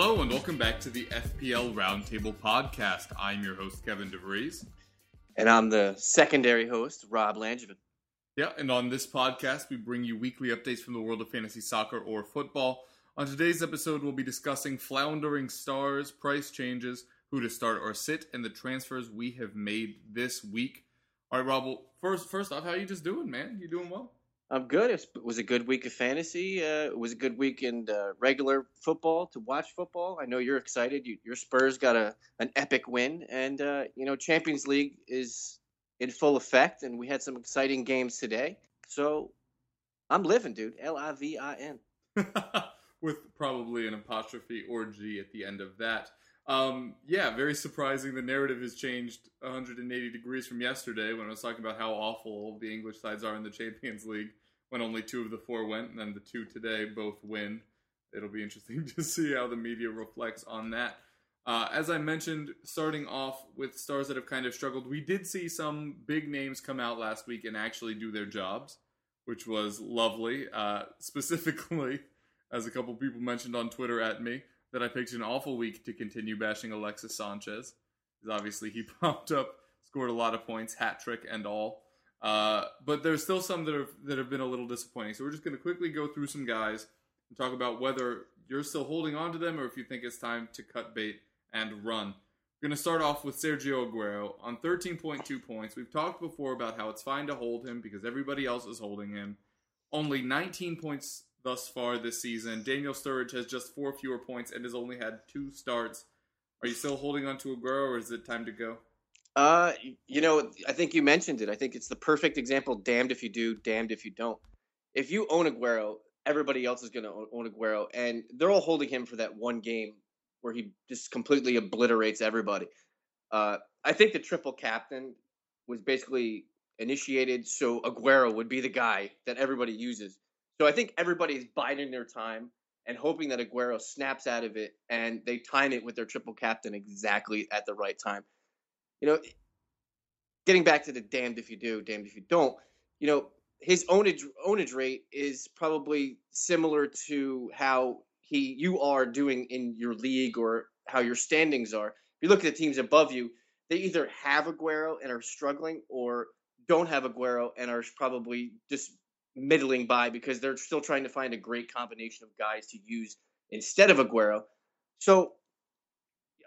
Hello and welcome back to the FPL Roundtable podcast. I'm your host Kevin DeVries. And I'm the secondary host, Rob Langevin. Yeah, and on this podcast, we bring you weekly updates from the world of fantasy soccer or football. On today's episode, we'll be discussing floundering stars, price changes, who to start or sit, and the transfers we have made this week. All right, Rob. Well, first, first off, how you just doing, man? You doing well? I'm good. It was a good week of fantasy. Uh, it was a good week in uh, regular football to watch football. I know you're excited. You, your Spurs got a an epic win, and uh, you know Champions League is in full effect, and we had some exciting games today. So I'm living, dude. L I V I N. With probably an apostrophe or G at the end of that. Um, yeah, very surprising. The narrative has changed 180 degrees from yesterday when I was talking about how awful the English sides are in the Champions League when only two of the four went, and then the two today both win. It'll be interesting to see how the media reflects on that. Uh, as I mentioned, starting off with stars that have kind of struggled, we did see some big names come out last week and actually do their jobs, which was lovely. Uh, specifically, as a couple people mentioned on Twitter at me, that I picked an awful week to continue bashing Alexis Sanchez. Because obviously he popped up, scored a lot of points, hat trick and all. Uh, but there's still some that have that have been a little disappointing. So we're just going to quickly go through some guys and talk about whether you're still holding on to them or if you think it's time to cut bait and run. We're going to start off with Sergio Aguero on 13.2 points. We've talked before about how it's fine to hold him because everybody else is holding him. Only 19 points thus far this season. Daniel Sturridge has just four fewer points and has only had two starts. Are you still holding on to Aguero, or is it time to go? Uh, you know, I think you mentioned it. I think it's the perfect example. Damned if you do, damned if you don't. If you own Aguero, everybody else is going to own Aguero, and they're all holding him for that one game where he just completely obliterates everybody. Uh, I think the triple captain was basically initiated so Aguero would be the guy that everybody uses. So I think everybody's biding their time and hoping that Aguero snaps out of it and they time it with their triple captain exactly at the right time. You know, getting back to the damned if you do, damned if you don't, you know, his ownage ownage rate is probably similar to how he you are doing in your league or how your standings are. If you look at the teams above you, they either have Aguero and are struggling or don't have Aguero and are probably just middling by because they're still trying to find a great combination of guys to use instead of Aguero. So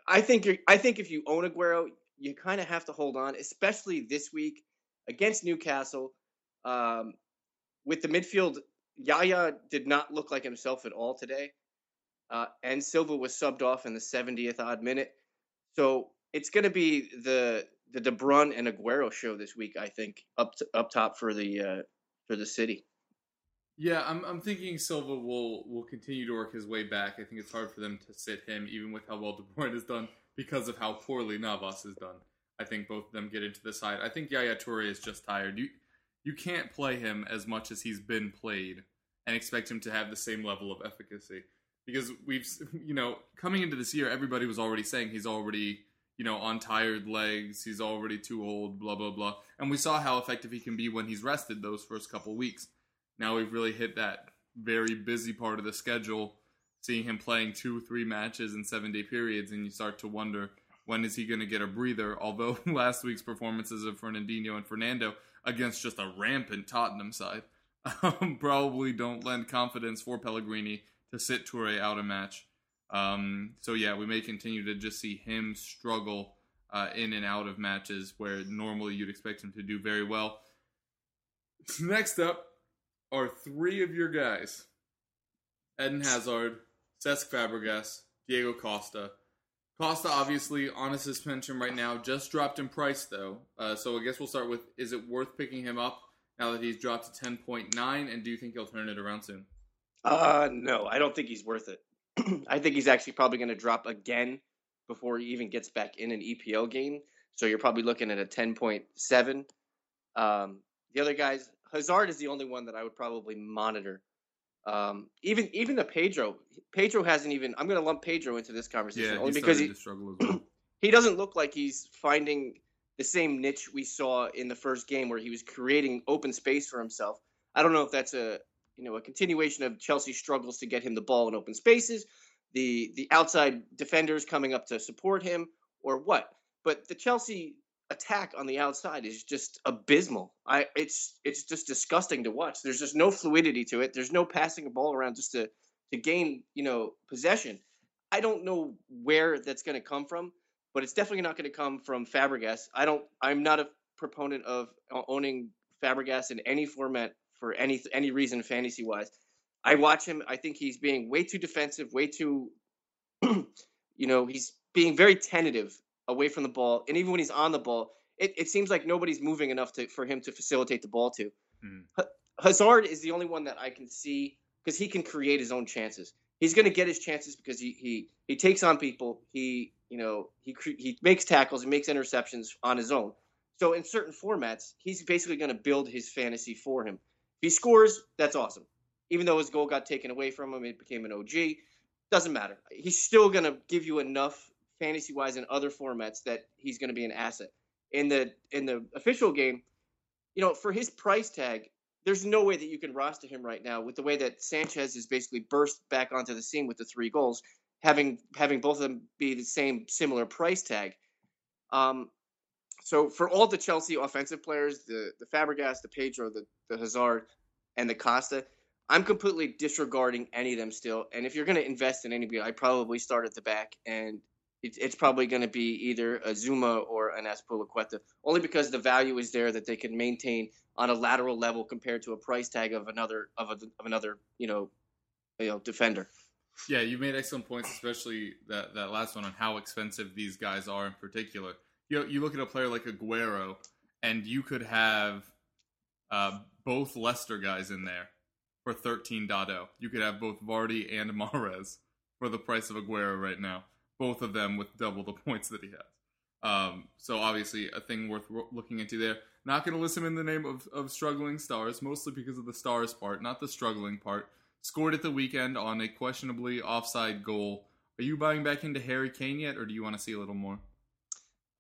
I think you're, I think if you own Aguero, you kind of have to hold on, especially this week against Newcastle. Um, with the midfield, Yaya did not look like himself at all today, uh, and Silva was subbed off in the 70th odd minute. So it's going to be the the De Bruyne and Aguero show this week. I think up to, up top for the uh, for the city. Yeah, I'm, I'm thinking Silva will will continue to work his way back. I think it's hard for them to sit him, even with how well De Bruyne has done, because of how poorly Navas has done. I think both of them get into the side. I think Yaya Toure is just tired. You you can't play him as much as he's been played and expect him to have the same level of efficacy because we've you know coming into this year, everybody was already saying he's already you know on tired legs, he's already too old, blah blah blah, and we saw how effective he can be when he's rested those first couple weeks now we've really hit that very busy part of the schedule, seeing him playing two, three matches in seven day periods, and you start to wonder when is he going to get a breather. Although last week's performances of Fernandinho and Fernando against just a rampant Tottenham side um, probably don't lend confidence for Pellegrini to sit Toure out a match. Um, so yeah, we may continue to just see him struggle uh, in and out of matches where normally you'd expect him to do very well. Next up, are three of your guys Eden Hazard, Cesc Fabregas, Diego Costa. Costa obviously on a suspension right now, just dropped in price though. Uh, so I guess we'll start with: Is it worth picking him up now that he's dropped to ten point nine? And do you think he'll turn it around soon? Uh, no, I don't think he's worth it. I think he's actually probably going to drop again before he even gets back in an EPL game. So you're probably looking at a 10.7. Um, the other guys, Hazard is the only one that I would probably monitor. Um, even even the Pedro, Pedro hasn't even. I'm going to lump Pedro into this conversation Yeah, only because he, well. he doesn't look like he's finding the same niche we saw in the first game where he was creating open space for himself. I don't know if that's a you know a continuation of Chelsea's struggles to get him the ball in open spaces, the the outside defenders coming up to support him, or what. But the Chelsea attack on the outside is just abysmal. I it's it's just disgusting to watch. There's just no fluidity to it. There's no passing a ball around just to to gain you know possession. I don't know where that's going to come from, but it's definitely not going to come from Fabregas. I don't. I'm not a proponent of owning Fabregas in any format for any any reason fantasy wise. I watch him. I think he's being way too defensive, way too, you know, he's being very tentative away from the ball, and even when he's on the ball, it, it seems like nobody's moving enough to for him to facilitate the ball to. Mm. Ha- Hazard is the only one that I can see because he can create his own chances. He's going to get his chances because he he he takes on people. He you know he he makes tackles. He makes interceptions on his own. So in certain formats, he's basically going to build his fantasy for him. He scores, that's awesome. Even though his goal got taken away from him, it became an OG. Doesn't matter. He's still going to give you enough fantasy wise in other formats that he's going to be an asset. In the in the official game, you know, for his price tag, there's no way that you can roster him right now with the way that Sanchez is basically burst back onto the scene with the three goals, having having both of them be the same similar price tag. Um, so for all the Chelsea offensive players, the the Fabregas, the Pedro, the the Hazard, and the Costa, I'm completely disregarding any of them still. And if you're going to invest in anybody, I'd probably start at the back, and it's it's probably going to be either a Zouma or an Azpilicueta, only because the value is there that they can maintain on a lateral level compared to a price tag of another of, a, of another you know you know defender. Yeah, you made excellent points, especially that, that last one on how expensive these guys are in particular. You you look at a player like Aguero, and you could have uh, both Leicester guys in there for thirteen dotto. You could have both Vardy and Mahrez for the price of Aguero right now. Both of them with double the points that he has. Um, so obviously a thing worth looking into there. Not going to list him in the name of, of struggling stars, mostly because of the stars part, not the struggling part. Scored at the weekend on a questionably offside goal. Are you buying back into Harry Kane yet, or do you want to see a little more?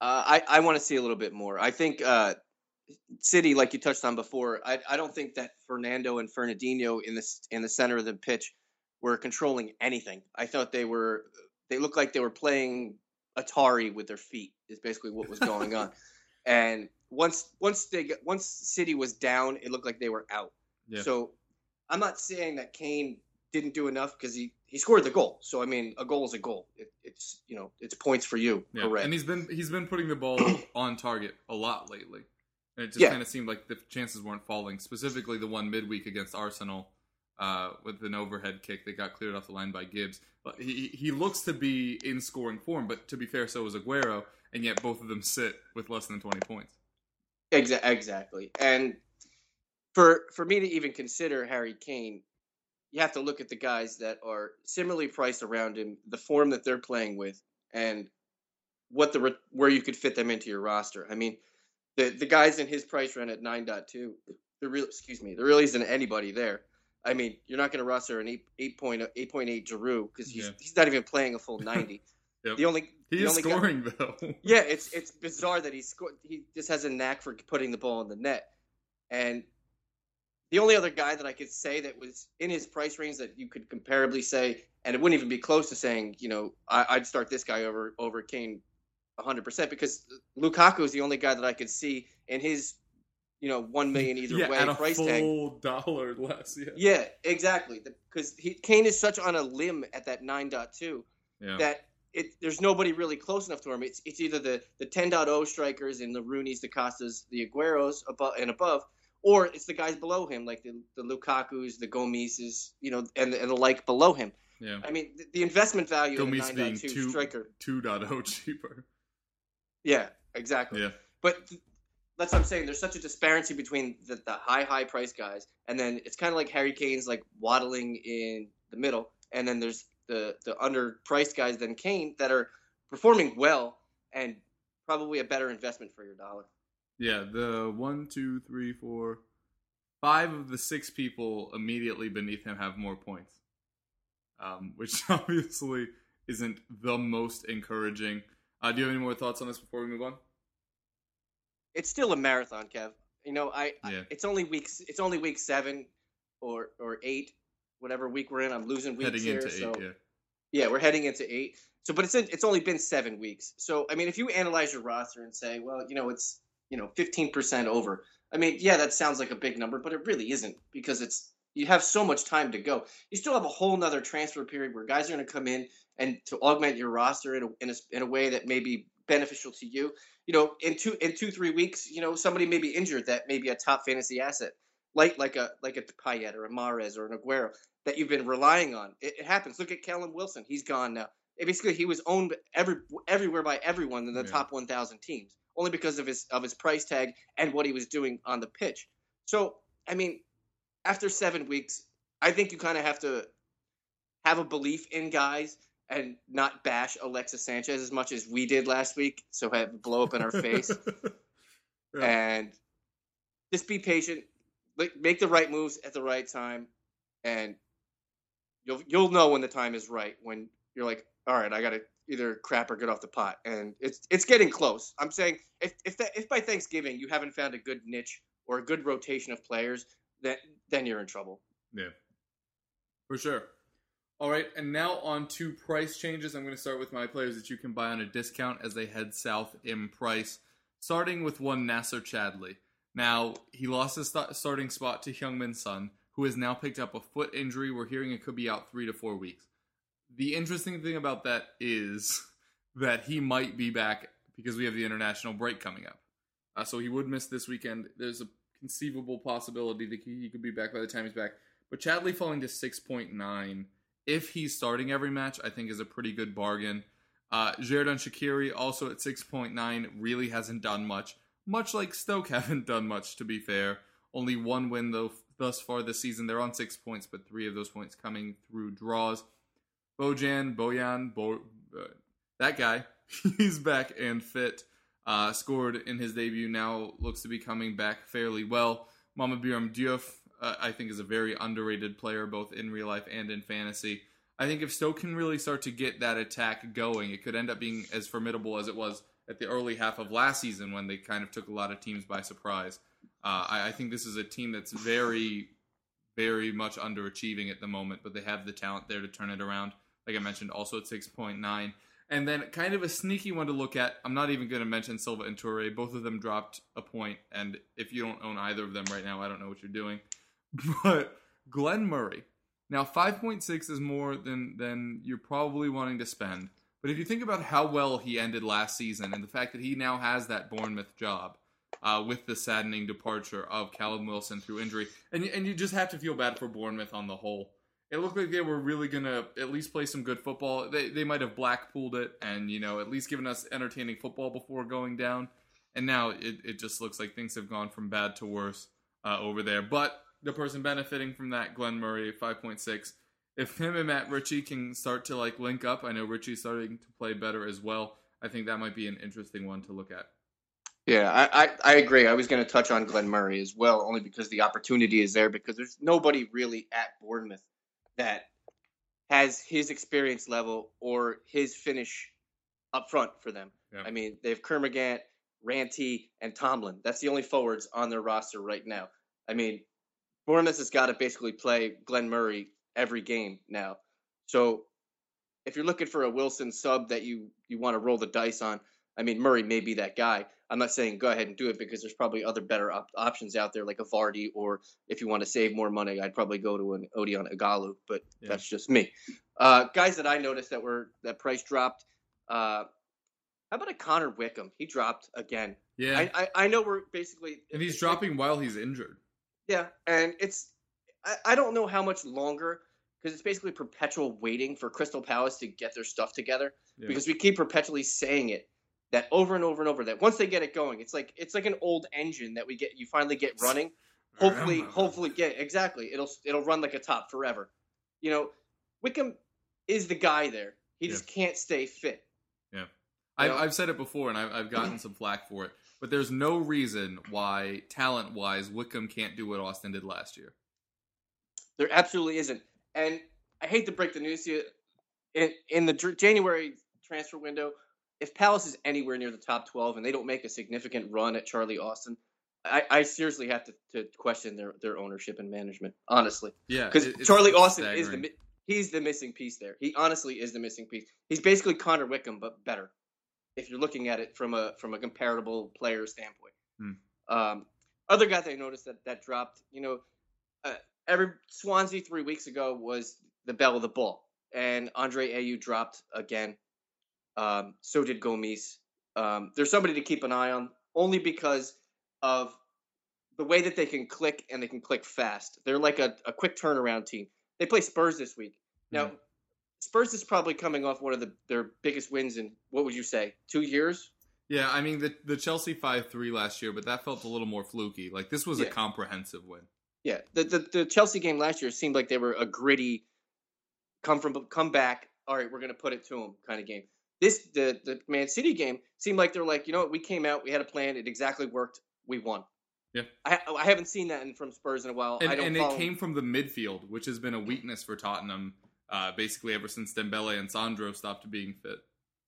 Uh, I I want to see a little bit more. I think uh, City, like you touched on before, I I don't think that Fernando and Fernandinho in the s- in the center of the pitch were controlling anything. I thought they were they looked like they were playing Atari with their feet. Is basically what was going on. And once once they got, once City was down, it looked like they were out. Yeah. So I'm not saying that Kane didn't do enough because he he scored the goal. So I mean, a goal is a goal. It, it's you know it's points for you. Yeah, Correct. and he's been he's been putting the ball on target a lot lately, and it just Yeah. kind of seemed like the chances weren't falling. Specifically, the one midweek against Arsenal uh, with an overhead kick that got cleared off the line by Gibbs. But he he looks to be in scoring form, but to be fair, so is Aguero, and yet both of them sit with less than twenty points. Exa- exactly. And for for me to even consider Harry Kane, you have to look at the guys that are similarly priced around him, the form that they're playing with, and what the re- where you could fit them into your roster. I mean, the the guys in his price run at 9.2, there real excuse me, there really isn't anybody there. I mean, you're not going to roster an 8 8.8 8.8 Giroud because he's Yeah. he's not even playing a full 90. Yep. The only He the is only guy- scoring though. yeah, it's it's bizarre that he scored. He just has a knack for putting the ball in the net. And the only other guy that I could say that was in his price range that you could comparably say, and it wouldn't even be close to saying, you know, I, I'd start this guy over over Kane, hundred percent, because Lukaku is the only guy that I could see in his, you know, one million either yeah, way at a price full tag. dollar less. Yeah, Yeah, exactly. Because Kane is such on a limb at that nine point two yeah. that it there's nobody really close enough to him. It's it's either the the 10.0 strikers and the Rooney's, the Costas, the Agueros above and above, or it's the guys below him like the the Lukaku's, the Gomis's, you know, and and the like below him. Yeah. I mean, the, the investment value of a Gomis being two striker. 2.0 cheaper. Yeah, exactly. Yeah. But th- that's what I'm saying. There's such a disparity between the, the high, high price guys, and then it's kind of like Harry Kane's like waddling in the middle, and then there's the the underpriced guys than Kane that are performing well and probably a better investment for your dollar. Yeah, the one, two, three, four, five of the six people immediately beneath him have more points, um, which obviously isn't the most encouraging. Uh, do you have any more thoughts on this before we move on? It's still a marathon, Kev. You know, I, I Yeah. it's only weeks. It's only week seven or or eight, whatever week we're in. I'm losing weeks Heading here, so eight, yeah. Yeah, we're heading into eight. So, but it's it's only been seven weeks. So, I mean, if you analyze your roster and say, well, you know, it's you know, fifteen percent over. I mean, yeah, that sounds like a big number, but it really isn't because it's you have so much time to go. You still have a whole nother transfer period where guys are going to come in and to augment your roster in a, in a in a way that may be beneficial to you. You know, in two in two three weeks, you know, somebody may be injured that may be a top fantasy asset, like like a like a Payet or a Mahrez or an Aguero that you've been relying on. It, it happens. Look at Callum Wilson; he's gone now. It basically, he was owned every everywhere by everyone in the Yeah. top 1,000 teams, only because of his of his price tag and what he was doing on the pitch. So, I mean, after seven weeks, I think you kind of have to have a belief in guys and not bash Alexis Sanchez as much as we did last week. So have blow up in our face and just be patient, like, make the right moves at the right time, and you'll you'll know when the time is right. When you're like, all right, I got to either crap or get off the pot, and it's it's getting close. I'm saying if if that, if by Thanksgiving you haven't found a good niche or a good rotation of players, then then you're in trouble. Yeah, for sure. All right, and now on to price changes. I'm going to start with my players that you can buy on a discount as they head south in price. Starting with one Nacer Chadli. Now he lost his st- starting spot to Heung-min Son, who has now picked up a foot injury. We're hearing it could be out three to four weeks. The interesting thing about that is that he might be back because we have the international break coming up. Uh, so he would miss this weekend. There's a conceivable possibility that he could be back by the time he's back. But Chadli falling to 6.9, if he's starting every match, I think is a pretty good bargain. Uh, Xherdan Shaqiri also at 6.9 really hasn't done much. Much like Stoke haven't done much, to be fair. Only one win, though, thus far this season. They're on six points, but three of those points coming through draws. Bojan, Bojan, Bo, uh, that guy, he's back and fit. Uh, scored in his debut, now looks to be coming back fairly well. Mame Biram Diouf, uh, I think, is a very underrated player, both in real life and in fantasy. I think if Stoke can really start to get that attack going, it could end up being as formidable as it was at the early half of last season when they kind of took a lot of teams by surprise. Uh, I, I think this is a team that's very, very much underachieving at the moment, but they have the talent there to turn it around. Like I mentioned, also at 6.9. And then kind of a sneaky one to look at. I'm not even going to mention Silva and Toure. Both of them dropped a point, and if you don't own either of them right now, I don't know what you're doing. But Glenn Murray. Now, 5.6 is more than than you're probably wanting to spend. But if you think about how well he ended last season and the fact that he now has that Bournemouth job uh, with the saddening departure of Callum Wilson through injury, and and you just have to feel bad for Bournemouth on the whole. It looked like they were really gonna at least play some good football. They they might have blackpooled it and you know at least given us entertaining football before going down. And now it, it just looks like things have gone from bad to worse uh, over there. But the person benefiting from that, Glenn Murray, five point six. If him and Matt Ritchie can start to like link up, I know Ritchie's starting to play better as well. I think that might be an interesting one to look at. Yeah, I, I, I agree. I was going to touch on Glenn Murray as well, only because the opportunity is there. Because there's nobody really at Bournemouth that has his experience level or his finish up front for them. Yeah. I mean, they have Kermorgant, Rantie, and Tomlin. That's the only forwards on their roster right now. I mean, Bournemouth has got to basically play Glenn Murray every game now. So if you're looking for a Wilson sub that you you want to roll the dice on, I mean Murray may be that guy. I'm not saying go ahead and do it because there's probably other better op- options out there like a Vardy or if you want to save more money, I'd probably go to an Odion Ighalo, but Yeah. that's just me. Uh, guys that I noticed that were that price dropped. Uh, how about a Connor Wickham? He dropped again. Yeah, I, I I know we're basically and he's dropping while he's injured. yeah, and it's I, I don't know how much longer because it's basically perpetual waiting for Crystal Palace to get their stuff together. Yeah. Because we keep perpetually saying it that over and over and over that once they get it going, it's like it's like an old engine that we get you finally get running. Hopefully, hopefully get exactly it'll it'll run like a top forever. You know, Wickham is the guy there. He just can't stay fit. Yeah. I've, know? I've said it before, and I've, I've gotten some flack for it. But there's no reason why, talent wise, Wickham can't do what Austin did last year. There absolutely isn't. And I hate to break the news to you. In, in the January transfer window, if Palace is anywhere near the top 12 and they don't make a significant run at Charlie Austin, I, I seriously have to, to question their, their ownership and management, honestly. Yeah. Because it- Charlie Austin is the he's the missing piece there. He honestly is the missing piece. He's basically Connor Wickham, but better. If you're looking at it from a from a comparable player standpoint. Hmm. Um, other guy that I noticed that that dropped, you know, uh, every Swansea three weeks ago was the bell of the ball, and Andre Ayew dropped again. Um, so did Gomis. Um, there's somebody to keep an eye on, only because of the way that they can click and they can click fast. They're like a, a quick turnaround team. They play Spurs this week. Now, Mhm. Spurs is probably coming off one of the, their biggest wins in what would you say, two years? Yeah, I mean the the Chelsea five three last year, but that felt a little more fluky. Like this was a comprehensive win. Yeah, the, the the Chelsea game last year seemed like they were a gritty, come from come back. All right, we're gonna put it to them kind of game. This the the Man City game seemed like they're like, you know what, we came out, we had a plan, it exactly worked, we won. Yeah. I I haven't seen that in, from Spurs in a while. I And, and it came from the midfield, which has been a weakness for Tottenham, uh, basically ever since Dembele and Sandro stopped being fit.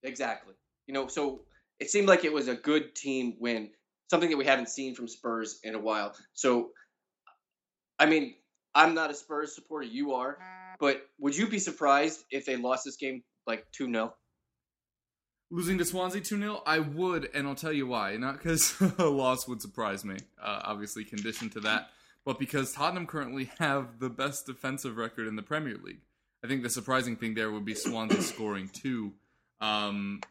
exactly. You know, so it seemed like it was a good team win, something that we haven't seen from Spurs in a while. So, I mean, I'm not a Spurs supporter, you are, but would you be surprised if they lost this game like two 0 Losing to Swansea 2 0, I would, and I'll tell you why. Not because a loss would surprise me, uh, obviously, conditioned to that, but because Tottenham currently have the best defensive record in the Premier League. I think the surprising thing there would be Swansea scoring two. Um,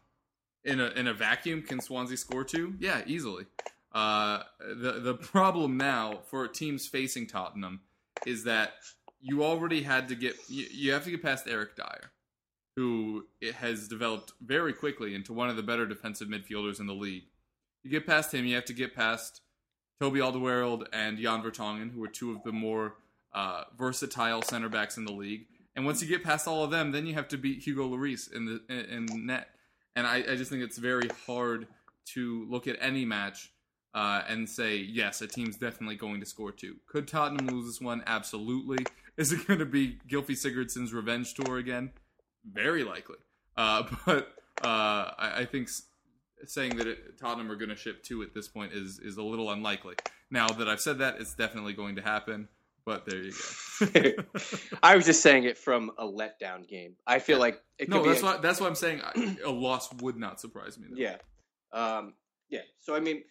in a in a vacuum, can Swansea score two? Yeah, easily. Uh, the the problem now for teams facing Tottenham is that you already had to get you, you have to get past Eric Dier who has developed very quickly into one of the better defensive midfielders in the league. You get past him, you have to get past Toby Alderweireld and Jan Vertonghen, who are two of the more uh, versatile center backs in the league. And once you get past all of them, then you have to beat Hugo Lloris in the in, in net. And I, I just think it's very hard to look at any match uh, and say, yes, a team's definitely going to score two. Could Tottenham lose this one? Absolutely. Is it going to be Gylfi Sigurdsson's revenge tour again? Very likely. Uh, but uh, I, I think saying that it, Tottenham are going to ship two at this point is is a little unlikely. Now that I've said that, it's definitely going to happen. But there you go. I was just saying it from a letdown game. I feel like it could no, be that's a- why that's why I'm saying I- a loss would not surprise me. Though. Yeah. Um, yeah. So I mean,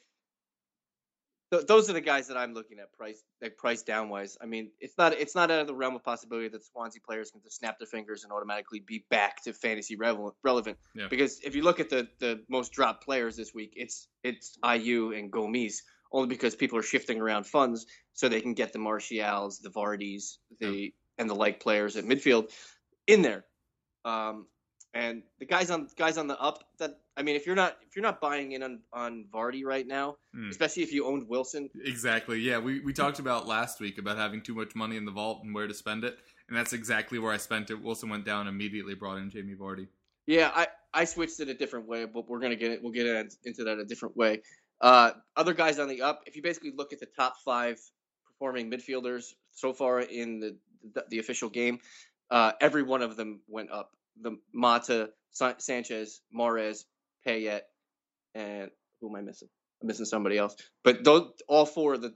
th- those are the guys that I'm looking at price like price down wise. I mean, it's not it's not out of the realm of possibility that Swansea players can just snap their fingers and automatically be back to fantasy relevant. relevant. Yeah. Because if you look at the the most dropped players this week, it's it's Ayew and Gomis. Only because people are shifting around funds so they can get the Martials, the Vardys, the and the like players at midfield in there. Um, and the guys on guys on the up that I mean, if you're not if you're not buying in on on Vardy right now, Hmm. especially if you owned Wilson, Exactly. Yeah, we, we talked about last week about having too much money in the vault and where to spend it, and that's exactly where I spent it. Wilson went down immediately, brought in Jamie Vardy. yeah, I I switched it a different way, but we're gonna get it. We'll get into that a different way. Uh, other guys on the up. If you basically look at the top five performing midfielders so far in the the, the official game, uh, every one of them went up. The Mata, Sa- Sanchez, Mahrez, Payet, and who am I missing? I'm missing somebody else. But those all four of the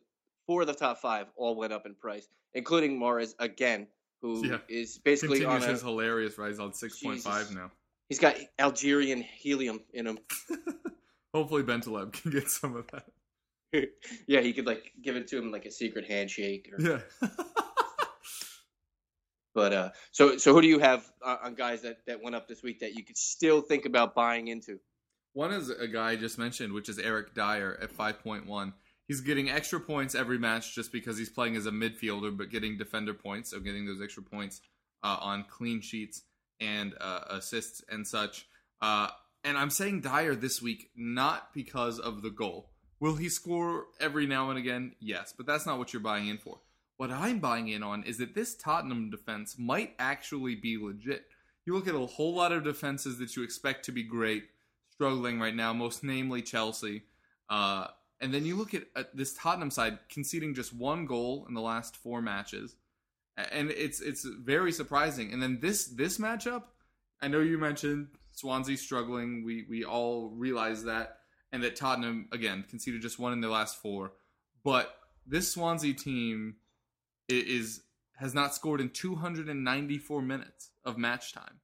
four of the top five all went up in price, including Mahrez again, who is Yeah. basically Continues on a his hilarious rise on six point five now. he's got Algerian helium in him. Hopefully, Bentaleb can get some of that. yeah, he could like give it to him like a secret handshake. Or, Yeah. But uh, so so who do you have uh, on guys that that went up this week that you could still think about buying into? One is a guy I just mentioned, which is Eric Dier at 5.1. He's getting extra points every match just because he's playing as a midfielder, but getting defender points, so getting those extra points uh, on clean sheets and uh, assists and such. Uh, and I'm saying Dier this week not because of the goal. Will he score every now and again? Yes, but that's not what you're buying in for. What I'm buying in on is that this Tottenham defense might actually be legit. You look at a whole lot of defenses that you expect to be great, struggling right now, most namely Chelsea. Uh, and then you look at, at, this Tottenham side conceding just one goal in the last four matches, and it's it's very surprising. And then this this matchup, I know you mentioned Swansea struggling. We we all realize that, and that Tottenham again conceded just one in their last four. But this Swansea team is has not scored in 294 minutes of match time,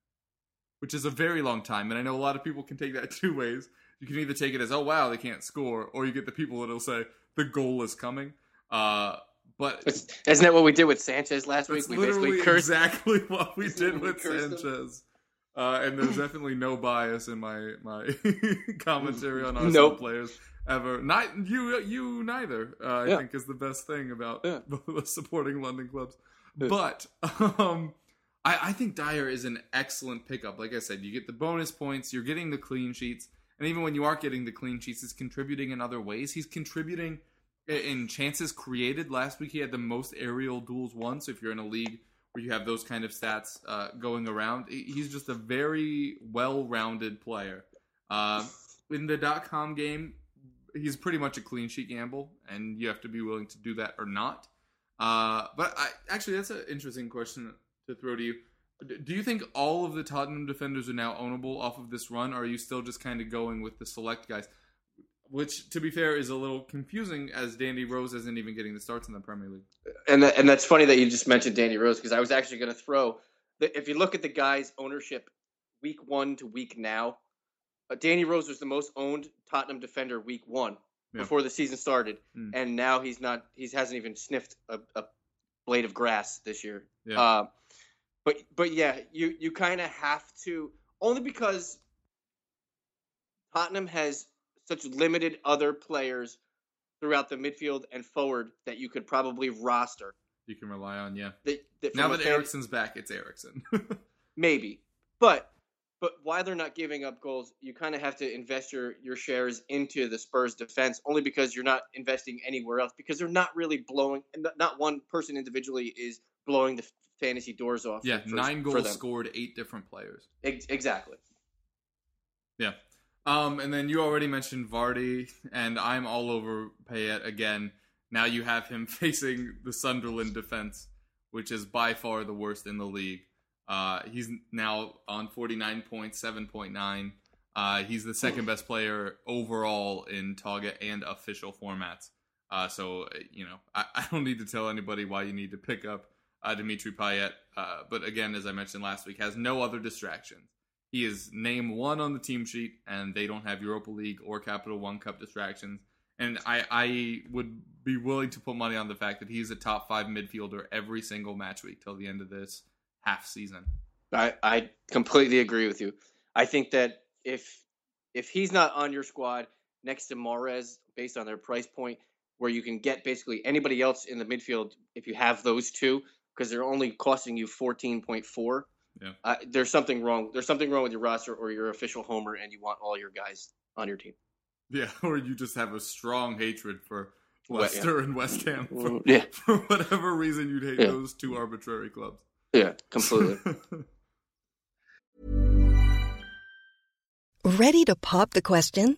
which is a very long time. And I know a lot of people can take that two ways. You can either take it as, oh wow, they can't score, or you get the people that'll say the goal is coming. Uh, but isn't that what we did with Sanchez last week? We basically cursed exactly what we did with Sanchez. Uh, and there's definitely no bias in my my commentary on Arsenal nope. players ever. Not you, you neither. Uh, I yeah. think is the best thing about yeah. supporting London clubs. Yeah. But um, I, I think Dier is an excellent pickup. Like I said, you get the bonus points, you're getting the clean sheets, and even when you aren't getting the clean sheets, he's contributing in other ways. He's contributing in chances created. Last week, he had the most aerial duels won. So if you're in a league where you have those kind of stats uh, going around, he's just a very well-rounded player. Uh, in the dot com game, he's pretty much a clean sheet gamble, and you have to be willing to do that or not. Uh, but I, actually, that's an interesting question to throw to you. Do you think all of the Tottenham defenders are now ownable off of this run, or are you still just kind of going with the select guys? Which, to be fair, is a little confusing as Danny Rose isn't even getting the starts in the Premier League. And and that's funny that you just mentioned Danny Rose because I was actually going to throw. If you look at the guy's ownership, week one to week now, uh, Danny Rose was the most owned Tottenham defender week one yeah. before the season started, mm. and now he's not. He hasn't even sniffed a, a blade of grass this year. Yeah. Uh, but but yeah, you you kind of have to only because Tottenham has such limited other players throughout the midfield and forward that you could probably roster. You can rely on, yeah. That, that now that Eriksen's back, it's Eriksen. maybe, but but why they're not giving up goals, you kind of have to invest your your shares into the Spurs defense only because you're not investing anywhere else because they're not really blowing. Not one person individually is blowing the fantasy doors off. Yeah, for, nine goals scored, eight different players. exactly. Yeah. Um, and then you already mentioned Vardy, and I'm all over Payet again. Now you have him facing the Sunderland defense, which is by far the worst in the league. Uh, he's now on 49 points, 7.9. Uh, he's the second best player overall in target and official formats. Uh, so, you know, I, I, don't need to tell anybody why you need to pick up uh, Dimitri Payet. Uh, but again, as I mentioned last week, has no other distractions. He is name one on the team sheet, and they don't have Europa League or Capital One Cup distractions. And I, I would be willing to put money on the fact that he's a top five midfielder every single match week till the end of this half season. I, I completely agree with you. I think that if if he's not on your squad next to Mahrez, based on their price point, where you can get basically anybody else in the midfield, if you have those two, because they're only costing you fourteen point four. Yeah. Uh, there's something wrong. There's something wrong with your roster, or your official homer, and you want all your guys on your team. Yeah, or you just have a strong hatred for Leicester yeah. and West Ham for, yeah. for whatever reason you'd hate yeah. those two arbitrary clubs. Yeah, completely. Ready to pop the question?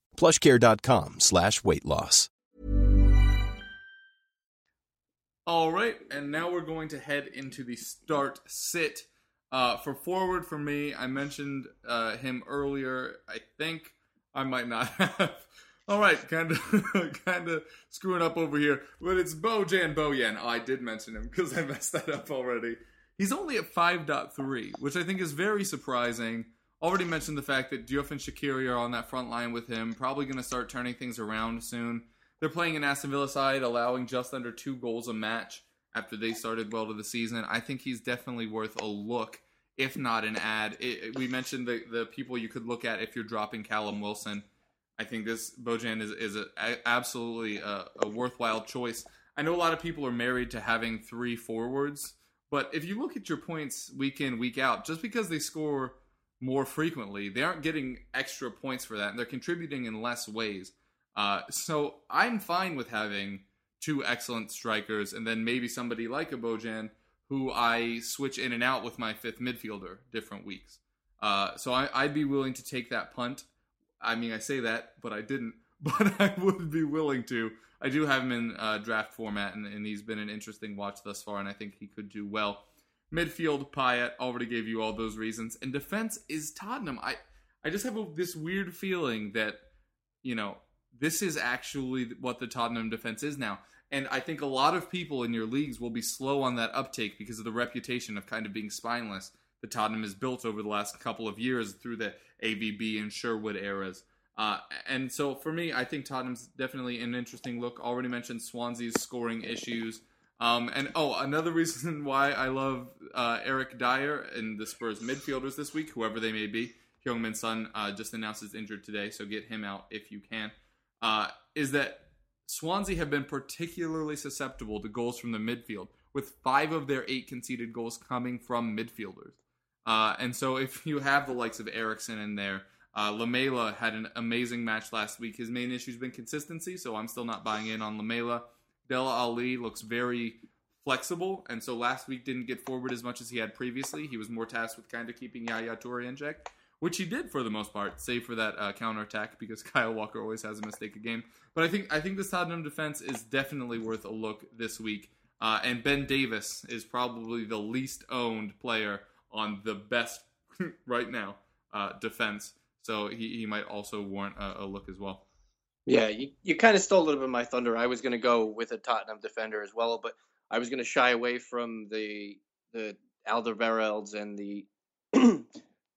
Plushcare.com slash weight loss. All right, and now we're going to head into the start sit. Uh, for forward for me, I mentioned uh, him earlier. I think I might not have. All right, kind of, kind of screwing up over here, but it's Bojan Bojan. I did mention him because I messed that up already. He's only at 5.3, which I think is very surprising. Already mentioned the fact that Diouf and Shaqiri are on that front line with him. Probably going to start turning things around soon. They're playing an Aston Villa side, allowing just under two goals a match after they started well to the season. I think he's definitely worth a look, if not an ad. It, we mentioned the, the people you could look at if you're dropping Callum Wilson. I think this Bojan is, is a, a, absolutely a, a worthwhile choice. I know a lot of people are married to having three forwards, but if you look at your points week in, week out, just because they score more frequently, they aren't getting extra points for that, and they're contributing in less ways. Uh, so I'm fine with having two excellent strikers and then maybe somebody like a Bojan who I switch in and out with my fifth midfielder different weeks. Uh, so I, would be willing to take that punt. I mean, I say that, but I didn't. But I would be willing to. I do have him in uh, draft format, and, and, he's been an interesting watch thus far, and I think he could do well. Midfield, Payet already gave you all those reasons, and defense is Tottenham. I I just have a, this weird feeling that you know this is actually what the Tottenham defense is now. And I think a lot of people in your leagues will be slow on that uptake because of the reputation of kind of being spineless that Tottenham has built over the last couple of years through the AVB and Sherwood eras. Uh, and so for me, I think Tottenham's definitely an interesting look. Already mentioned Swansea's scoring issues. Um, and oh, another reason why I love uh, Eric Dier and the Spurs midfielders this week, whoever they may be. Heung-min Son uh, just announced he's injured today, so get him out if you can uh, is that Swansea have been particularly susceptible to goals from the midfield, with five of their eight conceded goals coming from midfielders. Uh, and so if you have the likes of Eriksen in there, uh, Lamela had an amazing match last week. His main issue has been consistency, so I'm still not buying in on Lamela. Dele Alli looks very flexible, and so last week didn't get forward as much as he had previously. He was more tasked with kind of keeping Yaya Toure in check which he did for the most part, save for that uh, counter attack because Kyle Walker always has a mistake a game. But I think I think this Tottenham defense is definitely worth a look this week. Uh, and Ben Davies is probably the least owned player on the best right now uh, defense, so he, he might also warrant a, a look as well. Yeah, you, you kind of stole a little bit of my thunder. I was going to go with a Tottenham defender as well, but I was going to shy away from the the Alderweirelds and the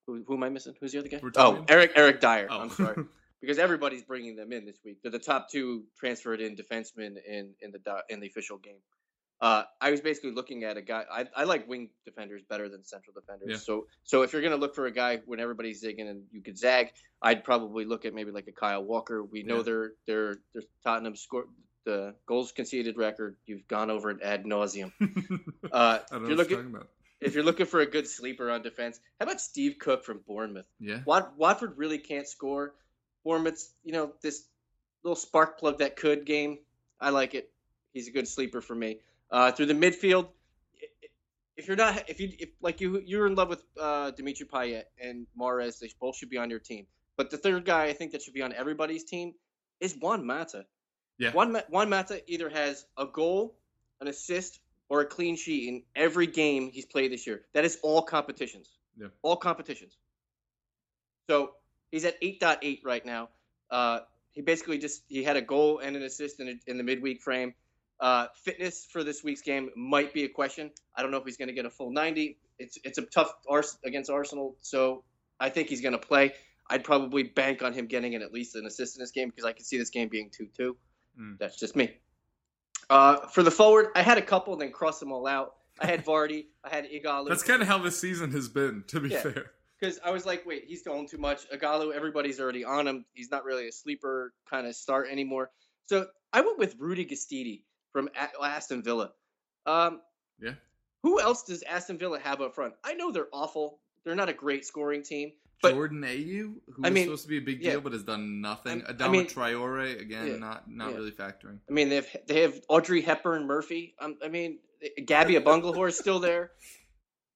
Who, who am I missing? Who's the other guy? Oh, Eric Eric Dier. Oh. I'm sorry. because everybody's bringing them in this week. They're the top two transferred in defensemen in in the in the official game. Uh, I was basically looking at a guy. I, I like wing defenders better than central defenders. Yeah. So so if you're gonna look for a guy when everybody's zigging and you could zag, I'd probably look at maybe like a Kyle Walker. We know yeah. their their their Tottenham score the goals conceded record. You've gone over it ad nauseum. Uh, I don't know what you're looking, if you're looking for a good sleeper on defense, how about Steve Cook from Bournemouth? Yeah. Wat- Watford really can't score. Bournemouth's, you know, this little spark plug that could game. I like it. He's a good sleeper for me. Uh, through the midfield, if you're not, if you, if like you, you're in love with uh, Dimitri Payet and Mahrez, they both should be on your team. But the third guy I think that should be on everybody's team is Juan Mata. Yeah. Juan, Juan Mata either has a goal, an assist, or a clean sheet in every game he's played this year. That is all competitions. Yeah. All competitions. So he's at 8.8 right now. Uh, he basically just he had a goal and an assist in, in the midweek frame. Uh, fitness for this week's game might be a question. I don't know if he's going to get a full 90. It's it's a tough ars- against Arsenal, so I think he's going to play. I'd probably bank on him getting an, at least an assist in this game because I can see this game being 2-2. Mm. That's just me. Uh, for the forward, I had a couple, then cross them all out. I had Vardy, I had Ighalo. That's kind of how this season has been, to be yeah. fair. Because I was like, wait, he's going too much. Ighalo, everybody's already on him. He's not really a sleeper kind of start anymore. So I went with Rudy Gestede from Aston Villa. Um, yeah. Who else does Aston Villa have up front? I know they're awful. They're not a great scoring team, but, Jordan Ayew, who I mean, supposed to be a big deal, yeah. but has done nothing. Adama I mean, Traore, again, yeah, not not yeah. really factoring. I mean, they have they have Audrey Hepburn Murphy. Um, I mean, Gabby is still there.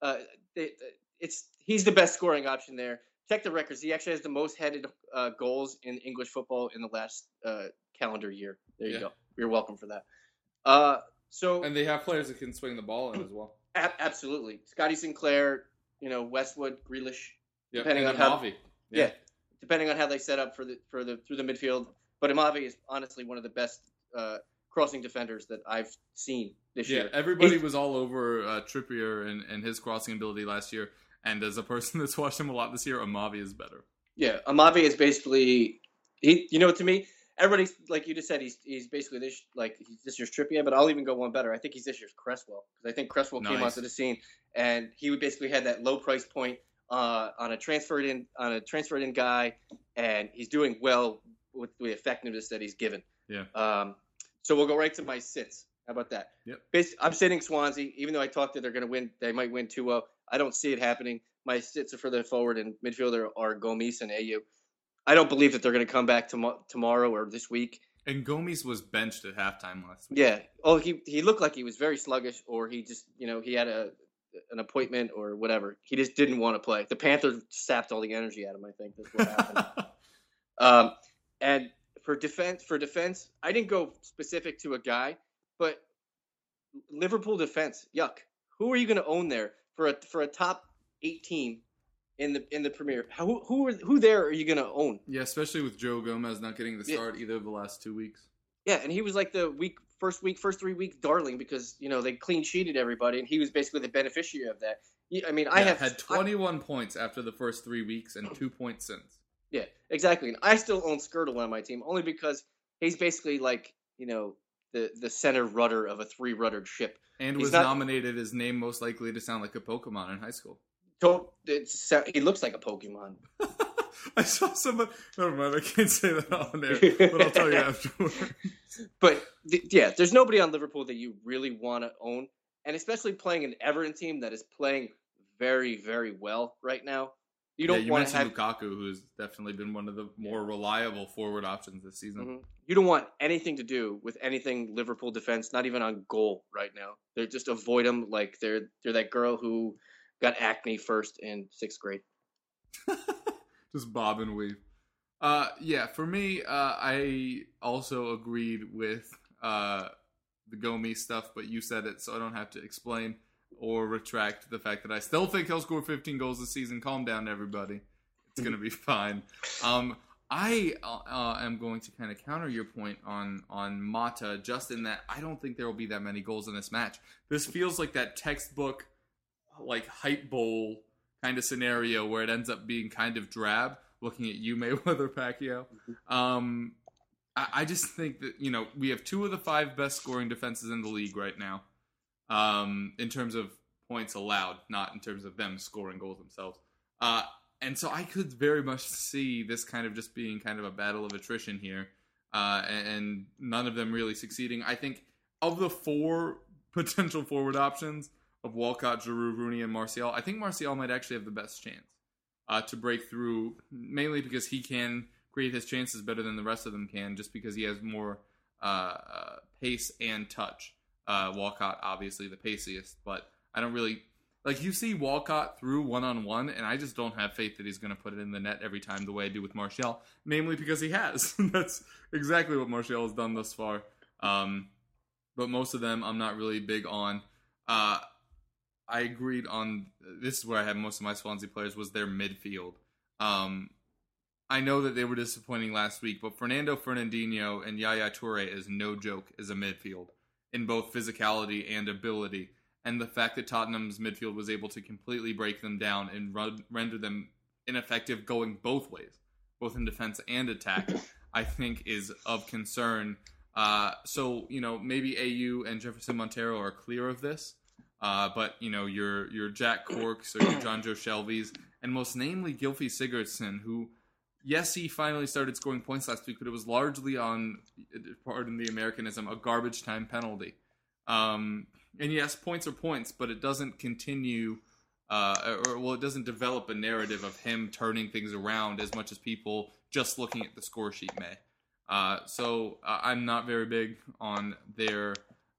Uh, they, it's he's the best scoring option there. check the records. He actually has the most headed uh, goals in English football in the last uh, calendar year. There you go. You're welcome for that. Uh, so And they have players that can swing the ball in as well. absolutely, Scotty Sinclair, you know Westwood, Grealish, Yep. Depending and on how- Amavi. yeah. depending on how they set up for the for the through the midfield. But Amavi is honestly one of the best uh, crossing defenders that I've seen this year. Yeah, year. everybody He's- was all over uh, Trippier and, and his crossing ability last year. And as a person that's watched him a lot this year, Amavi is better. Yeah, Amavi is basically he. You know, to me, everybody's like you just said. He's he's basically this like he's this year's Trippier, but I'll even go one better. I think he's this year's Cresswell because I think Cresswell came onto the scene and he would basically had that low price point uh, on a transferred in on a transferred in guy, and he's doing well with the effectiveness that he's given. Yeah. Um, so we'll go right to my sits. How about that? Yep. Bas- I'm sitting Swansea, even though I talked that they're going to win. They might win 2-0. I don't see it happening. My sits are for the forward and midfielder are Gomis and Ayew. I don't believe that they're going to come back tomo- tomorrow or this week. And Gomis was benched at halftime last week. Yeah. Oh, he he looked like he was very sluggish, or he just you know he had a an appointment or whatever. He just didn't want to play. The Panthers sapped all the energy out of him. I think that's what happened. um, and for defense, for defense, I didn't go specific to a guy, but Liverpool defense, yuck. Who are you going to own there for a for a top eight team in the in the premiere. How, who who are, who there are you going to own? yeah, especially with Joe Gomez not getting the Yeah. start either of the last two weeks. Yeah, and he was like the week first week, first three weeks darling because you know they clean sheeted everybody, and he was basically the beneficiary of that. Yeah, I mean, I Yeah, have had I- 21 points after the first three weeks and two points since. yeah, exactly. And I still own Skrtel on my team only because he's basically like you know the the center rudder of a three ruddered ship. And He's was not- nominated as name most likely to sound like a Pokemon in high school. He looks like a Pokemon. I saw somebody. Never mind, I can't say that on there, but I'll tell you afterwards. But th- yeah, there's nobody on Liverpool that you really want to own, and especially playing an Everton team that is playing very, very well right now. You don't you want to have Lukaku, who's definitely been one of the more reliable forward options this season. Mhm. you don't want anything to do with anything Liverpool defense, not even on goal right now. They just avoid them like they're they're that girl who got acne first in sixth grade. Just bob and weave. Uh, yeah, for me, uh, I also agreed with uh, the Gomi stuff, but you said it, so I don't have to explain or retract the fact that I still think he'll score 15 goals this season. Calm down, everybody. It's gonna be fine. Um, I uh, uh, am going to kind of counter your point on on Mata, just in that I don't think there will be that many goals in this match. This feels like that textbook, like hype bowl kind of scenario where it ends up being kind of drab. Looking at you, Mayweather Pacquiao. Um, I, I just think that you know we have two of the five best scoring defenses in the league right now, um, in terms of points allowed, not in terms of them scoring goals themselves. Uh, and so I could very much see this kind of just being kind of a battle of attrition here, uh, and, and none of them really succeeding. I think of the four potential forward options of Walcott, Giroud, Rooney, and Martial, I think Martial might actually have the best chance uh, to break through, mainly because he can create his chances better than the rest of them can, just because he has more uh, uh, pace and touch. Uh, Walcott, obviously the paciest, but I don't really like you see Walcott through one on one, and I just don't have faith that he's going to put it in the net every time the way I do with Martial, namely because he has. That's exactly what Martial has done thus far. Um, but most of them, I'm not really big on. Uh, I agreed on this is where I had most of my Swansea players was their midfield. Um, I know that they were disappointing last week, but Fernando Fernandinho and Yaya Toure is no joke as a midfield in both physicality and ability. And the fact that Tottenham's midfield was able to completely break them down and run, render them ineffective going both ways, both in defense and attack, I think is of concern. Uh, so you know maybe Ayew and Jefferson Montero are clear of this, uh, but you know your your Jack Corks or your Jonjo Shelvey's, and most namely Gylfi Sigurdsson, who yes he finally started scoring points last week, but it was largely on pardon the Americanism a garbage time penalty. Um, and yes, points are points, but it doesn't continue. Uh, or well, it doesn't develop a narrative of him turning things around as much as people just looking at the score sheet may. Uh, so uh, I'm not very big on their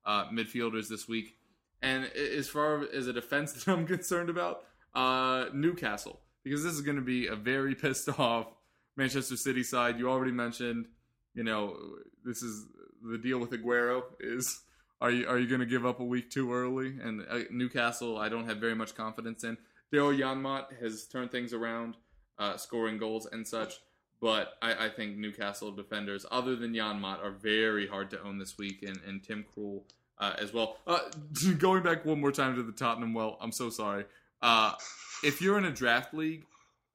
uh, midfielders this week. And as far as a defense that I'm concerned about, uh, Newcastle. because this is going to be a very pissed off Manchester City side. You already mentioned, you know, this is the deal with Aguero is are you are you going to give up a week too early? And uh, Newcastle, I don't have very much confidence in. Daryl Janmaat has turned things around, uh, scoring goals and such. But I, I, think Newcastle defenders, other than Janmaat, are very hard to own this week, and, and Tim Krul uh, as well. Uh, going back one more time to the Tottenham well, I'm so sorry. Uh, if you're in a draft league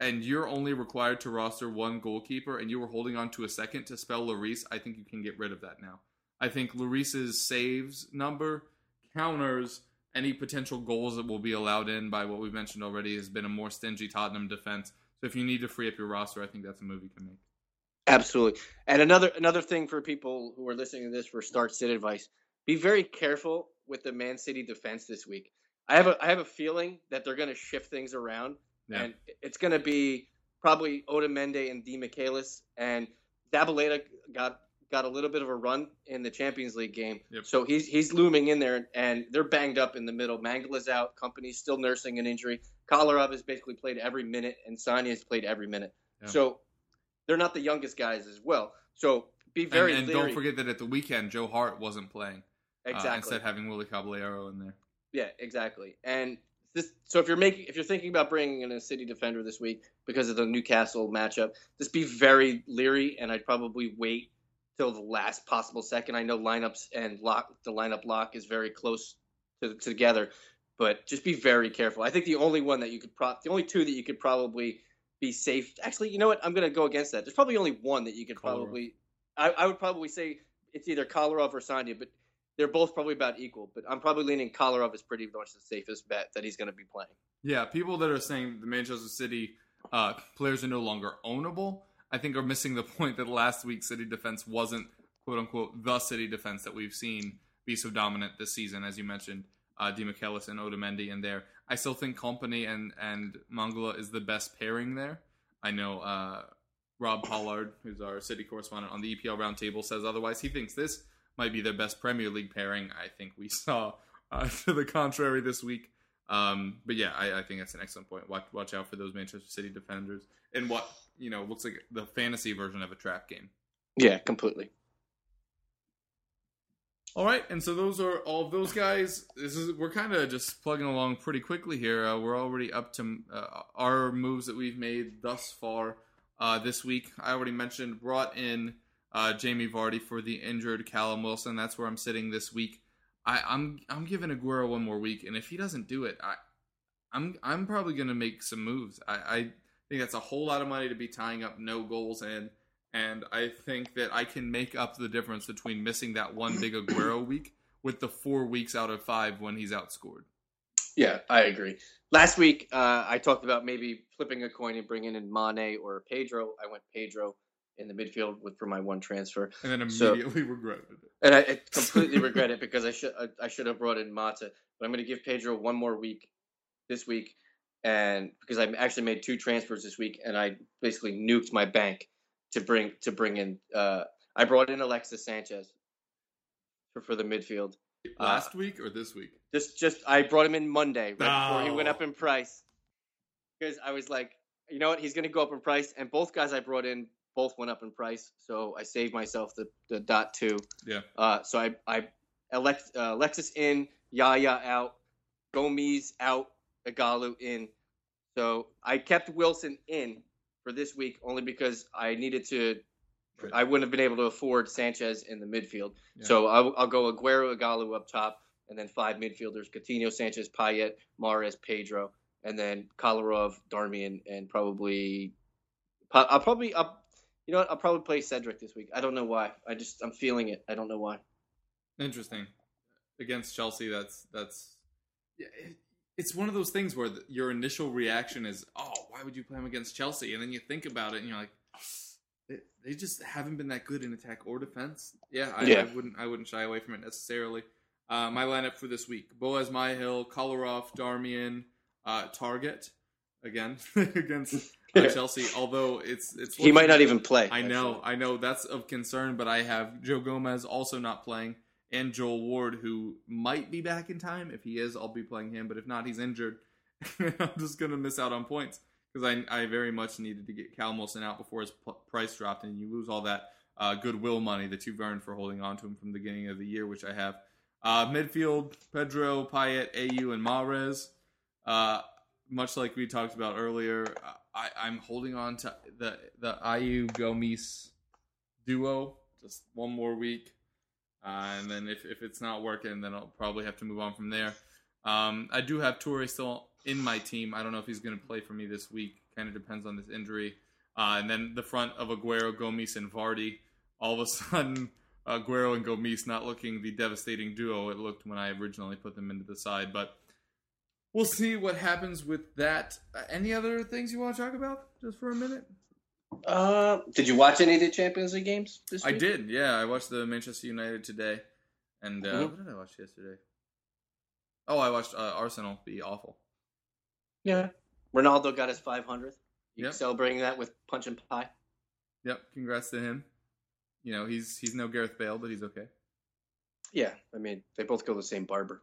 and you're only required to roster one goalkeeper and you were holding on to a second to spell Lloris, I think you can get rid of that now. I think Lloris's saves number counters any potential goals that will be allowed in by what we've mentioned already has been a more stingy Tottenham defense. So if you need to free up your roster, I think that's a move you can make. Absolutely. And another another thing for people who are listening to this for start sit advice: be very careful with the Man City defense this week. I have a I have a feeling that they're going to shift things around, yeah. and it's going to be probably Otamendi and Demichelis and Zabaleta got got a little bit of a run in the Champions League game. Yep. So he's he's looming in there, and they're banged up in the middle. Mangala's out. Kompany's still nursing an injury. Kolarov has basically played every minute, and Sagna has played every minute. Yeah. So they're not the youngest guys as well. So be very and, and don't forget that at the weekend, Joe Hart wasn't playing. Exactly. Uh, instead, having Willy Caballero in there. Yeah, exactly. And this, so if you're making, if you're thinking about bringing in a City defender this week because of the Newcastle matchup, just be very leery, and I'd probably wait till the last possible second. I know lineups and lock the lineup lock is very close to, together, but just be very careful. I think the only one that you could prop, the only two that you could probably be safe. Actually, you know what? I'm going to go against that. There's probably only one that you could Kolarov. probably. I, I, would probably say it's either Kolarov or Sagna, but they're both probably about equal. But I'm probably leaning Kolarov is pretty much the safest bet that he's going to be playing. Yeah, people that are saying the Manchester City uh, players are no longer ownable I think are missing the point that last week's City defense wasn't quote unquote the City defense that we've seen be so dominant this season, as you mentioned, uh, Demichelis and Otamendi in there. I still think Kompany and and Mangala is the best pairing there. I know uh, Rob Pollard, who's our City correspondent on the EPL Roundtable, says otherwise. He thinks this might be their best Premier League pairing. I think we saw uh, to the contrary this week. Um, but yeah, I, I, think that's an excellent point. Watch, watch out for those Manchester City defenders and what you know looks like the fantasy version of a trap game. Yeah, completely. All right, and so those are all of those guys. This is we're kind of just plugging along pretty quickly here. Uh, we're already up to uh, our moves that we've made thus far uh, this week. I already mentioned brought in uh, Jamie Vardy for the injured Callum Wilson. That's where I'm sitting this week. I, I'm I'm giving Aguero one more week, and if he doesn't do it, I I'm I'm probably gonna make some moves. I, I think that's a whole lot of money to be tying up no goals in, and I think that I can make up the difference between missing that one big Aguero week with the four weeks out of five when he's outscored. Yeah, I agree. Last week, uh, I talked about maybe flipping a coin and bringing in Mane or Pedro. I went Pedro in the midfield with for my one transfer, and then immediately so, regretted it. And I, I completely regret it because I should I, I, should have brought in Mata, but I'm going to give Pedro one more week this week, and because I actually made two transfers this week, and I basically nuked my bank to bring to bring in. Uh, I brought in Alexis Sanchez for, for the midfield. Last uh, week or this week? Just just I brought him in Monday right before he went up in price because I was like, you know what, he's going to go up in price, and both guys I brought in both went up in price, so I saved myself the, the dot two. Yeah. Uh, so I I elect uh, Alexis in, Yaya out, Gomis out, Ighalo in. So I kept Wilson in for this week only because I needed to. Right. I wouldn't have been able to afford Sanchez in the midfield. Yeah. So I'll, I'll, go Aguero, Ighalo up top, and then five midfielders: Coutinho, Sanchez, Payet, Mahrez, Pedro, and then Kolarov, Darmian, and probably. I'll probably up you know what? I'll probably play Cedric this week. I don't know why. I just I'm feeling it. I don't know why. Interesting. Against Chelsea, that's that's yeah. It, it's one of those things where the, your initial reaction is, "Oh, why would you play him against Chelsea?" And then you think about it, and you're like, "They, they just haven't been that good in attack or defense." Yeah, I, yeah. I wouldn't I wouldn't shy away from it necessarily. Uh, my lineup for this week: Boaz Myhill, Kolarov, Darmian, uh, Targett again against Chelsea. Although it's it's he might not even play. I know, actually. I know that's of concern. But I have Joe Gomez also not playing, and Joel Ward who might be back in time. If he is, I'll be playing him. But if not, he's injured. I'm just gonna miss out on points because I I very much needed to get Callum Wilson out before his p- price dropped, and you lose all that uh, goodwill money that you've earned for holding on to him from the beginning of the year, which I have. Uh, midfield: Pedro, Payet, Ayew, and Mahrez. Uh, much like we talked about earlier, I, I'm holding on to the the Ayew Gomis duo just one more week, uh, and then if, if it's not working, then I'll probably have to move on from there. Um, I do have Toure still in my team. I don't know if he's going to play for me this week. Kind of depends on this injury. Uh, and then the front of Aguero, Gomis, and Vardy. All of a sudden, Aguero and Gomis not looking the devastating duo it looked when I originally put them into the side. But we'll see what happens with that. Uh, any other things you want to talk about just for a minute? Uh, did you watch any of the Champions League games this I did, yeah. I watched the Manchester United today, and uh, Mhm. what did I watch yesterday? Oh, I watched uh, Arsenal be awful. Yeah. Ronaldo got his 500th. You Yep. celebrating that with punch and pie? Yep, congrats to him. You know he's he's no Gareth Bale, but he's okay. Yeah. I mean, they both go to the same barber.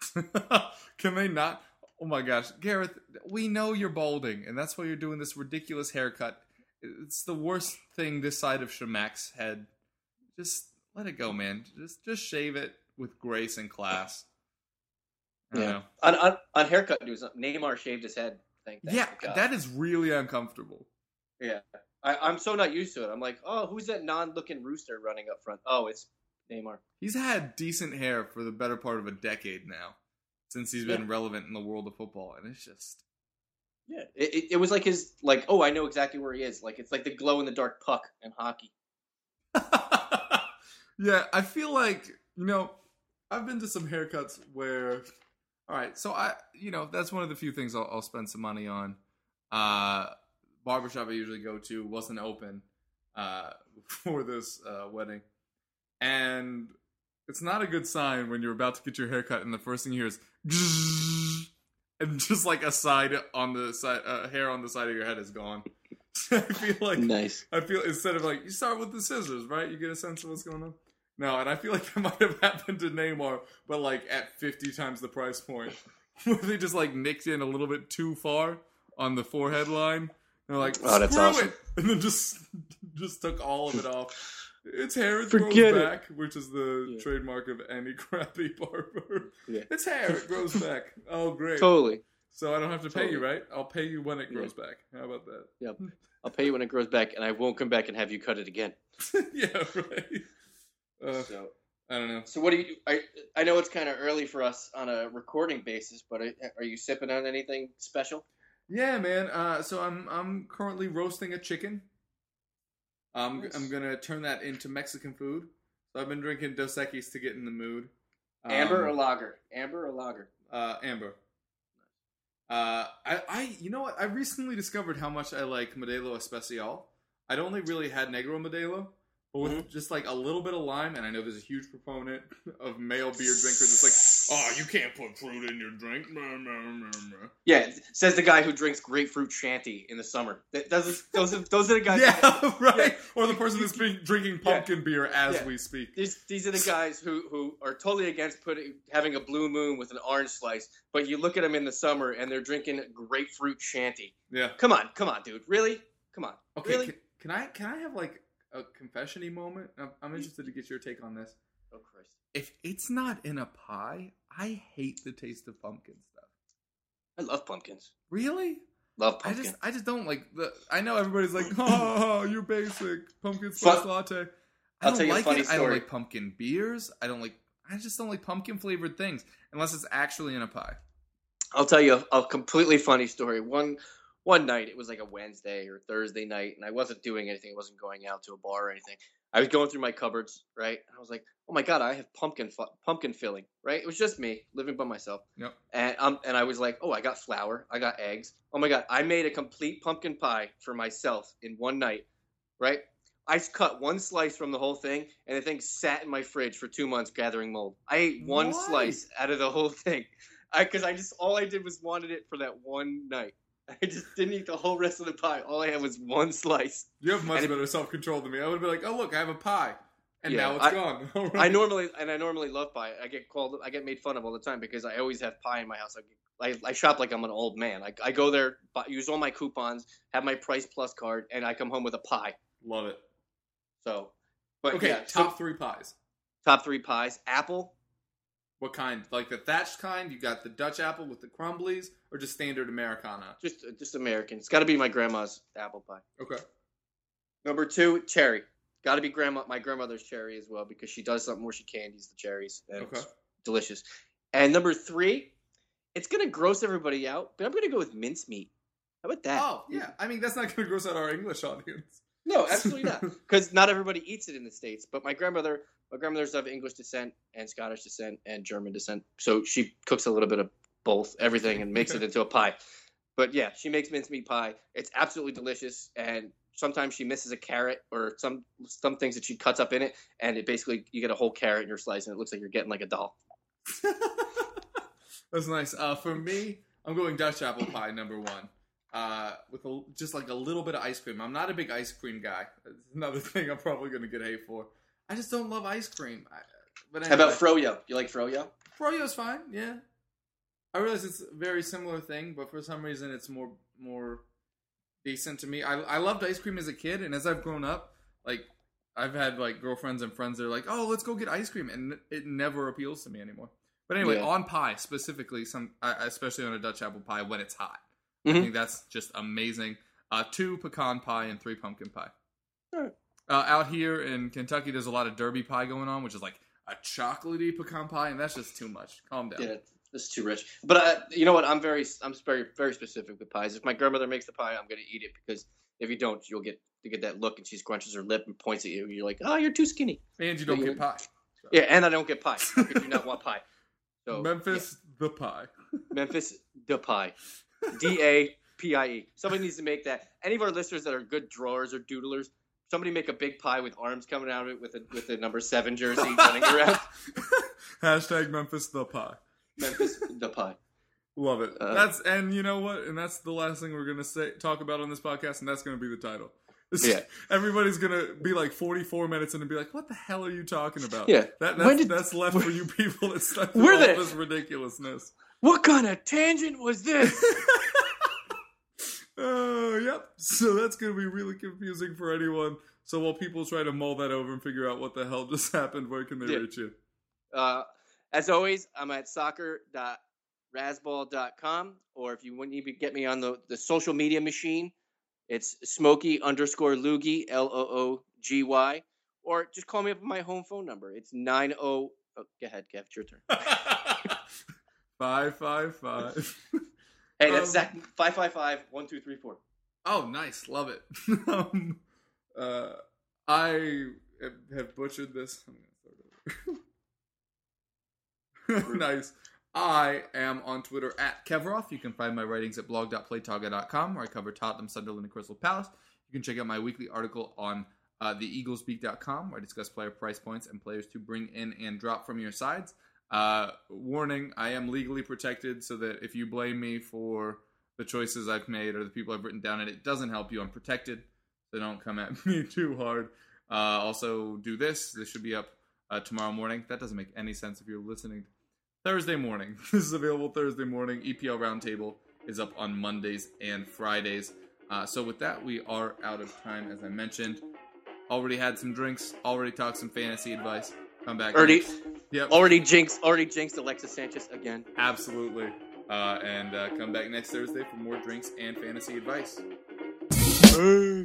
Can they not? Oh my gosh, Gareth, we know you're balding, and that's why you're doing this ridiculous haircut. It's the worst thing this side of Shamak's head. Just let it go, man. Just just shave it with grace and class. I don't. On, on, on haircut news, Neymar shaved his head. Thank, thank Yeah, God. that is really uncomfortable. Yeah. I, I'm so not used to it. I'm like, oh, who's that non-looking rooster running up front? Oh, it's Neymar. He's had decent hair for the better part of a decade now, since he's been Yeah. relevant in the world of football, and it's just Yeah. It, it, it was like his, like, oh, I know exactly where he is. Like, it's like the glow-in-the-dark puck in hockey. yeah, I feel like you know, I've been to some haircuts where, all right, so I, you know, that's one of the few things I'll, I'll spend some money on. Uh, barbershop I usually go to wasn't open uh, for this uh, wedding, and it's not a good sign when you're about to get your haircut and the first thing you hear is. And just like a side on the side, uh, hair on the side of your head is gone. I feel like Nice. I feel instead of like you start with the scissors, right? You get a sense of what's going on. No, and I feel like that might have happened to Neymar, but like at fifty times the price point, where they just like nicked in a little bit too far on the forehead line. They're like, Oh, that's "Screw awesome. it," and then just just took all of it off. It's hair, it Forget grows it. back, which is the Yeah. trademark of any crappy barber. Yeah. It's hair, it grows back. Oh, great! Totally. So I don't have to pay you, right? I'll pay you when it Yeah. grows back. How about that? Yep. I'll pay you when it grows back, and I won't come back and have you cut it again. yeah, right. Uh, So, I don't know. so what do you? I I know it's kind of early for us on a recording basis, but are, are you sipping on anything special? Yeah, man. Uh, so I'm I'm currently roasting a chicken. I'm Nice. I'm gonna turn that into Mexican food. So I've been drinking Dos Equis to get in the mood. Um, Amber or lager? Amber or lager? uh, amber. Uh, I, I, you know what? I recently discovered how much I like Modelo Especial. I'd only really had Negra Modelo, but with Mm-hmm. just like a little bit of lime, and I know there's a huge proponent of male beer drinkers. It's like, oh, you can't put fruit in your drink. Meh, meh, meh, meh." Yeah, says the guy who drinks grapefruit shandy in the summer. That, those, those, are, those are the guys. Yeah, right. Yeah. Or the person that's been drinking Yeah. pumpkin beer as Yeah. we speak. These, these are the guys who, who are totally against putting having a blue moon with an orange slice, but you look at them in the summer and they're drinking grapefruit shandy. Yeah. Come on, come on, dude. Really? Come on. Okay. Really? Can, can I can I have like a confession-y moment? I'm, I'm interested to get your take on this. Oh Christ. If it's not in a pie, I hate the taste of pumpkin stuff. I love pumpkins. Really? Love pumpkins. I just I just don't like the. I know everybody's like, oh, you're basic pumpkin spice Fu- latte. I I'll don't tell you a like funny it. I don't story. like pumpkin beers. I don't like. I just don't like pumpkin flavored things unless it's actually in a pie. I'll tell you a, a completely funny story. One one night, it was like a Wednesday or Thursday night, and I wasn't doing anything. I wasn't going out to a bar or anything. I was going through my cupboards, right? And I was like, "Oh my god, I have pumpkin fu- pumpkin filling." Right? It was just me living by myself, Yep. and um, and I was like, "Oh, I got flour, I got eggs. Oh my god, I made a complete pumpkin pie for myself in one night." Right? I cut one slice from the whole thing, and the thing sat in my fridge for two months gathering mold. I ate one Why? slice out of the whole thing. I because I just all I did was wanted it for that one night. I just didn't eat the whole rest of the pie. All I had was one slice. You have much And better self control than me. I would be like, oh look, I have a pie. and Yeah, now it's I- gone. I normally and I normally love pie. I get called, I get made fun of all the time because I always have pie in my house. I, I, I shop like I'm an old man. I, I go there, buy, use all my coupons, have my Price Plus card, and I come home with a pie. Love it. So, but Okay, yeah, so top three pies. top three pies: apple, What kind? Like the thatched kind? You got the Dutch apple with the crumblies, or just standard Americana? just uh, just American. It's got to be my grandma's apple pie. Okay. Number two, cherry. Got to be grandma, my grandmother's cherry as well because she does something where she candies the cherries. And Okay. It's delicious. And number three, it's gonna gross everybody out, but I'm gonna go with mincemeat. How about that? Oh yeah. I mean, that's not going to gross out our English audience. No, absolutely not. Because not everybody eats it in the states. But my grandmother, my grandmother's of English descent and Scottish descent and German descent, so she cooks a little bit of both, everything, and makes it into a pie. But yeah, she makes mincemeat pie. It's absolutely delicious, and sometimes she misses a carrot or some some things that she cuts up in it, and it basically you get a whole carrot in your slice, and it looks like you're getting like a doll. That's nice. Uh, for me, I'm going Dutch apple pie number one. Uh, with a, just like a little bit of ice cream. I'm not a big ice cream guy. That's another thing I'm probably going to get hate for. I just don't love ice cream. I, but How about anyway. froyo? You like froyo? Froyo's fine, yeah. I realize it's a very similar thing, but for some reason it's more more decent to me. I I loved ice cream as a kid, and as I've grown up, like I've had like girlfriends and friends that are like, "Oh, let's go get ice cream," and it never appeals to me anymore. But anyway, Yeah. on pie specifically, some uh, especially on a Dutch apple pie when it's hot, I Mhm. think that's just amazing. Uh, two pecan pie and three pumpkin pie. Alright. Uh, out here in Kentucky, there's a lot of derby pie going on, which is like a chocolatey pecan pie, and that's just too much. Calm down. Yeah, is too rich. But uh, you know what? I'm very, I'm very, very specific with pies. If my grandmother makes the pie, I'm gonna eat it because if you don't, you'll get you get that look, and she scrunches her lip and points at you. And you're like, oh, you're too skinny. And you don't Yeah. get pie. Yeah, and I don't get pie. Could you not want pie? So Memphis, the pie. Memphis, the pie, D A P I E. Somebody needs to make that. Any of our listeners that are good drawers or doodlers, somebody make a big pie with arms coming out of it with a with a number seven jersey running around. Hashtag Memphis, the pie. Memphis, the pie. Love it. Uh, that's and you know what? And that's the last thing we're gonna say talk about on this podcast, and that's gonna be the title. Yeah. Everybody's gonna be like 44 minutes and be like, "What the hell are you talking about?" Yeah. That, that's, did- that's left for you people that stuck through all the- this ridiculousness. What kind of tangent was this? Oh, yep. So that's going to be really confusing for anyone. So while people try to mull that over and figure out what the hell just happened, where can they reach you? Uh, as always, I'm at soccer.rasball.com, or if you want to get me on the, the social media machine, it's Smokey underscore Loogie, L O O G Y, or just call me up on my home phone number. It's 90. Oh, go ahead, Kev, it's your turn. five five five. Hey, that's Um, Zach, 555 1234. Oh, nice, love it. um, uh, I have butchered this. I'm gonna start over. nice. I am on Twitter at Kevroff. You can find my writings at blog.playtoga.com where I cover Tottenham, Sunderland, and Crystal Palace. You can check out my weekly article on uh, theeaglesbeak.com where I discuss player price points and players to bring in and drop from your sides. Uh, warning, I am legally protected so that if you blame me for the choices I've made or the people I've written down and it doesn't help you, I'm protected. So don't come at me too hard. Uh, also, do this. This should be up uh, tomorrow morning. That doesn't make any sense if you're listening Thursday morning. This is available Thursday morning. EPL Roundtable is up on Mondays and Fridays. Uh, so with that, we are out of time, as I mentioned. Already had some drinks. Already talked some fantasy advice. Come back. Already, next- Yep. already jinxed, already jinxed Alexis Sanchez again. Absolutely. Uh, and uh, come back next Thursday for more drinks and fantasy advice. Cool